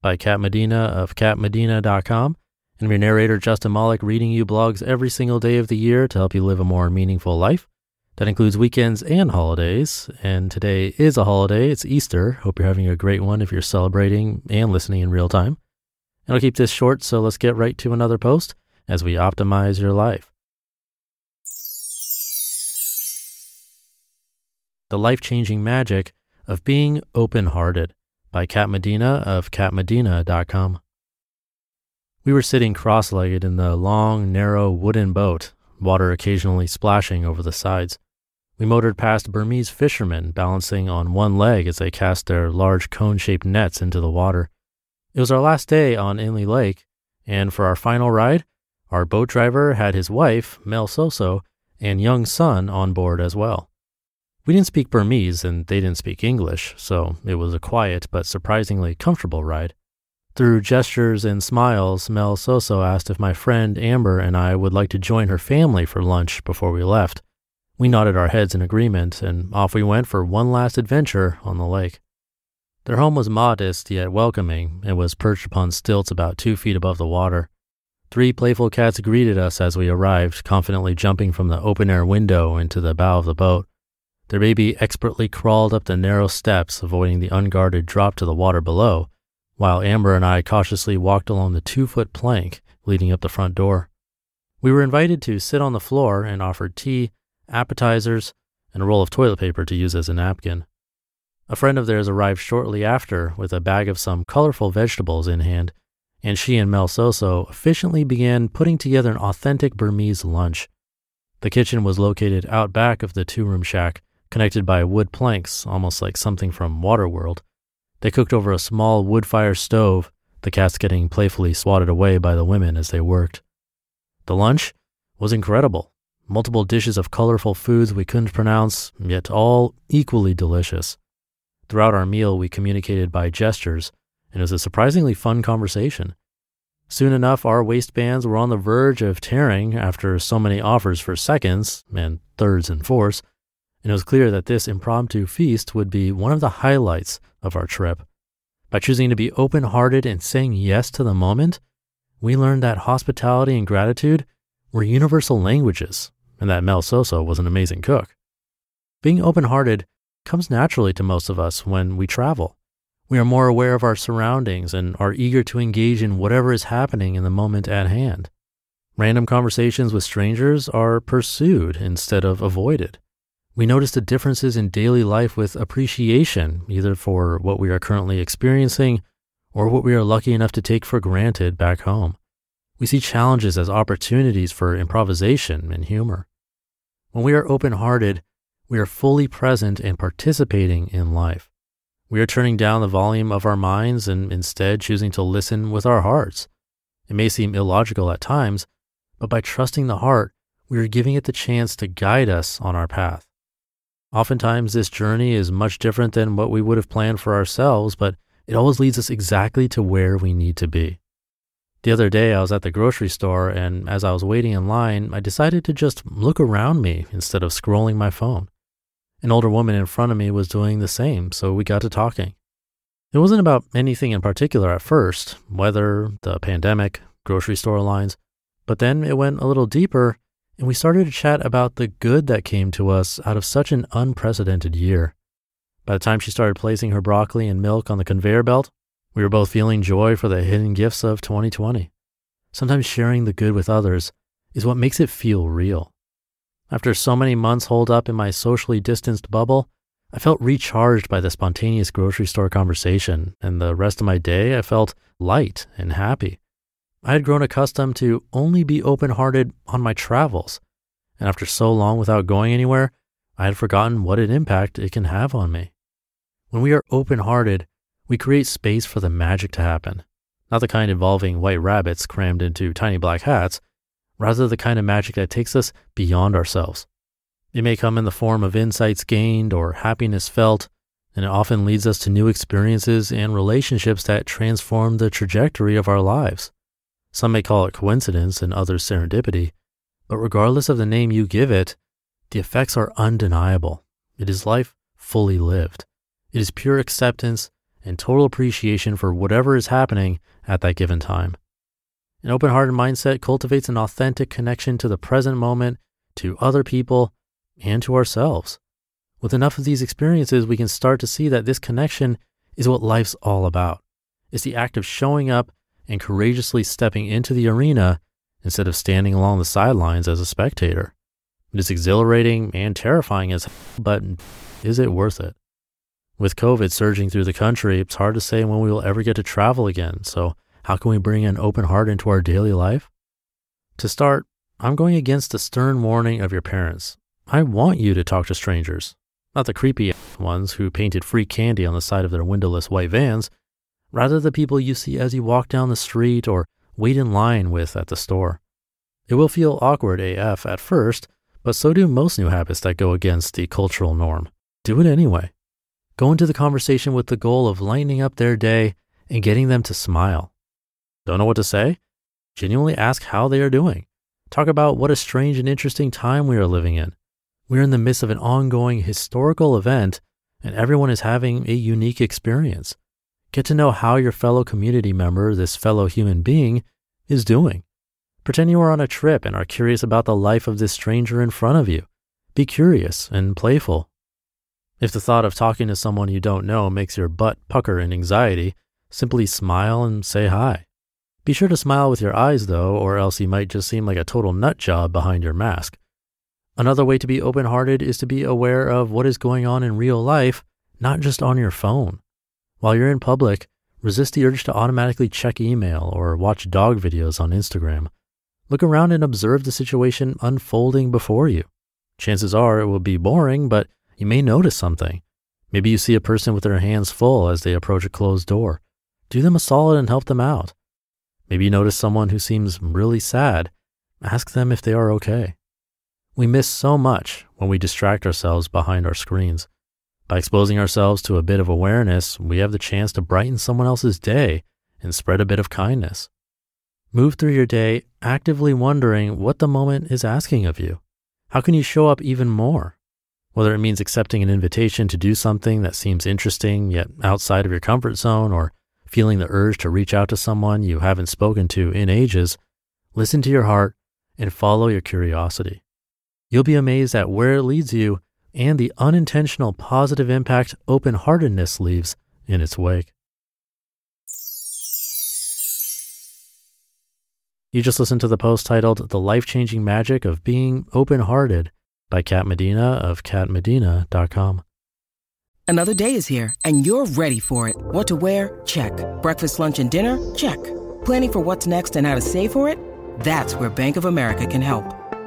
by Kat Medina of katmedina.com. And your narrator, Justin Malik, reading you blogs every single day of the year to help you live a more meaningful life. That includes weekends and holidays. And today is a holiday. It's Easter. Hope you're having a great one if you're celebrating and listening in real time. And I'll keep this short, so let's get right to another post as we optimize your life. The life changing magic of being open hearted by Kat Medina of katmedina.com. We were sitting cross legged in the long, narrow wooden boat, water occasionally splashing over the sides. We motored past Burmese fishermen balancing on one leg as they cast their large cone shaped nets into the water. It was our last day on Inle Lake, and for our final ride, our boat driver had his wife, Mel Soso, and young son on board as well. We didn't speak Burmese and they didn't speak English, so it was a quiet but surprisingly comfortable ride. Through gestures and smiles, Mel Soso asked if my friend Amber and I would like to join her family for lunch before we left. We nodded our heads in agreement, and off we went for one last adventure on the lake. Their home was modest yet welcoming and was perched upon stilts about two feet above the water. Three playful cats greeted us as we arrived, confidently jumping from the open air window into the bow of the boat. Their baby expertly crawled up the narrow steps, avoiding the unguarded drop to the water below, while Amber and I cautiously walked along the two foot plank leading up the front door. We were invited to sit on the floor and offered tea, appetizers, and a roll of toilet paper to use as a napkin. A friend of theirs arrived shortly after with a bag of some colorful vegetables in hand, and she and Mel Soso efficiently began putting together an authentic Burmese lunch. The kitchen was located out back of the two room shack, connected by wood planks, almost like something from Waterworld. They cooked over a small wood fire stove, the cats getting playfully swatted away by the women as they worked. The lunch was incredible. Multiple dishes of colorful foods we couldn't pronounce, yet all equally delicious. Throughout our meal, we communicated by gestures, and it was a surprisingly fun conversation. Soon enough, our waistbands were on the verge of tearing after so many offers for seconds and thirds and fourths and it was clear that this impromptu feast would be one of the highlights of our trip. By choosing to be open hearted and saying yes to the moment, we learned that hospitality and gratitude were universal languages and that Mel Soso was an amazing cook. Being open hearted comes naturally to most of us when we travel. We are more aware of our surroundings and are eager to engage in whatever is happening in the moment at hand. Random conversations with strangers are pursued instead of avoided. We notice the differences in daily life with appreciation, either for what we are currently experiencing or what we are lucky enough to take for granted back home. We see challenges as opportunities for improvisation and humor. When we are open hearted, we are fully present and participating in life. We are turning down the volume of our minds and instead choosing to listen with our hearts. It may seem illogical at times, but by trusting the heart, we are giving it the chance to guide us on our path. Oftentimes, this journey is much different than what we would have planned for ourselves, but it always leads us exactly to where we need to be. The other day, I was at the grocery store, and as I was waiting in line, I decided to just look around me instead of scrolling my phone. An older woman in front of me was doing the same, so we got to talking. It wasn't about anything in particular at first weather, the pandemic, grocery store lines but then it went a little deeper and we started to chat about the good that came to us out of such an unprecedented year. By the time she started placing her broccoli and milk on the conveyor belt, we were both feeling joy for the hidden gifts of 2020. Sometimes sharing the good with others is what makes it feel real. After so many months holed up in my socially distanced bubble, I felt recharged by the spontaneous grocery store conversation, and the rest of my day I felt light and happy. I had grown accustomed to only be open hearted on my travels, and after so long without going anywhere, I had forgotten what an impact it can have on me. When we are open hearted, we create space for the magic to happen, not the kind involving white rabbits crammed into tiny black hats, rather, the kind of magic that takes us beyond ourselves. It may come in the form of insights gained or happiness felt, and it often leads us to new experiences and relationships that transform the trajectory of our lives. Some may call it coincidence and others serendipity, but regardless of the name you give it, the effects are undeniable. It is life fully lived. It is pure acceptance and total appreciation for whatever is happening at that given time. An open hearted mindset cultivates an authentic connection to the present moment, to other people, and to ourselves. With enough of these experiences, we can start to see that this connection is what life's all about. It's the act of showing up and courageously stepping into the arena instead of standing along the sidelines as a spectator. It is exhilarating and terrifying as but is it worth it? With COVID surging through the country, it's hard to say when we will ever get to travel again. So, how can we bring an open heart into our daily life? To start, I'm going against the stern warning of your parents I want you to talk to strangers, not the creepy ones who painted free candy on the side of their windowless white vans, rather the people you see as you walk down the street or wait in line with at the store. It will feel awkward AF at first, but so do most new habits that go against the cultural norm. Do it anyway. Go into the conversation with the goal of lightening up their day and getting them to smile. Don't know what to say? Genuinely ask how they are doing. Talk about what a strange and interesting time we are living in. We're in the midst of an ongoing historical event, and everyone is having a unique experience. Get to know how your fellow community member, this fellow human being, is doing. Pretend you are on a trip and are curious about the life of this stranger in front of you. Be curious and playful. If the thought of talking to someone you don't know makes your butt pucker in anxiety, simply smile and say hi. Be sure to smile with your eyes though, or else you might just seem like a total nut job behind your mask. Another way to be open hearted is to be aware of what is going on in real life, not just on your phone. While you're in public, resist the urge to automatically check email or watch dog videos on Instagram. Look around and observe the situation unfolding before you. Chances are it will be boring, but you may notice something. Maybe you see a person with their hands full as they approach a closed door. Do them a solid and help them out. Maybe you notice someone who seems really sad. Ask them if they are okay. We miss so much when we distract ourselves behind our screens. By exposing ourselves to a bit of awareness, we have the chance to brighten someone else's day and spread a bit of kindness. Move through your day actively wondering what the moment is asking of you. How can you show up even more? Whether it means accepting an invitation to do something that seems interesting yet outside of your comfort zone, or feeling the urge to reach out to someone you haven't spoken to in ages, listen to your heart and follow your curiosity. You'll be amazed at where it leads you and the unintentional positive impact open heartedness leaves in its wake. You just listened to the post titled The Life Changing Magic of Being Open Hearted by Kat Medina of katmedina.com. Another day is here and you're ready for it. What to wear? Check. Breakfast, lunch, and dinner? Check. Planning for what's next and how to save for it? That's where Bank of America can help.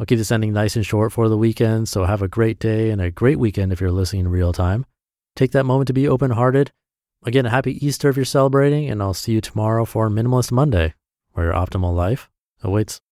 I'll keep this ending nice and short for the weekend, so have a great day and a great weekend if you're listening in real time. Take that moment to be open hearted. Again, a happy Easter if you're celebrating, and I'll see you tomorrow for Minimalist Monday, where your optimal life awaits.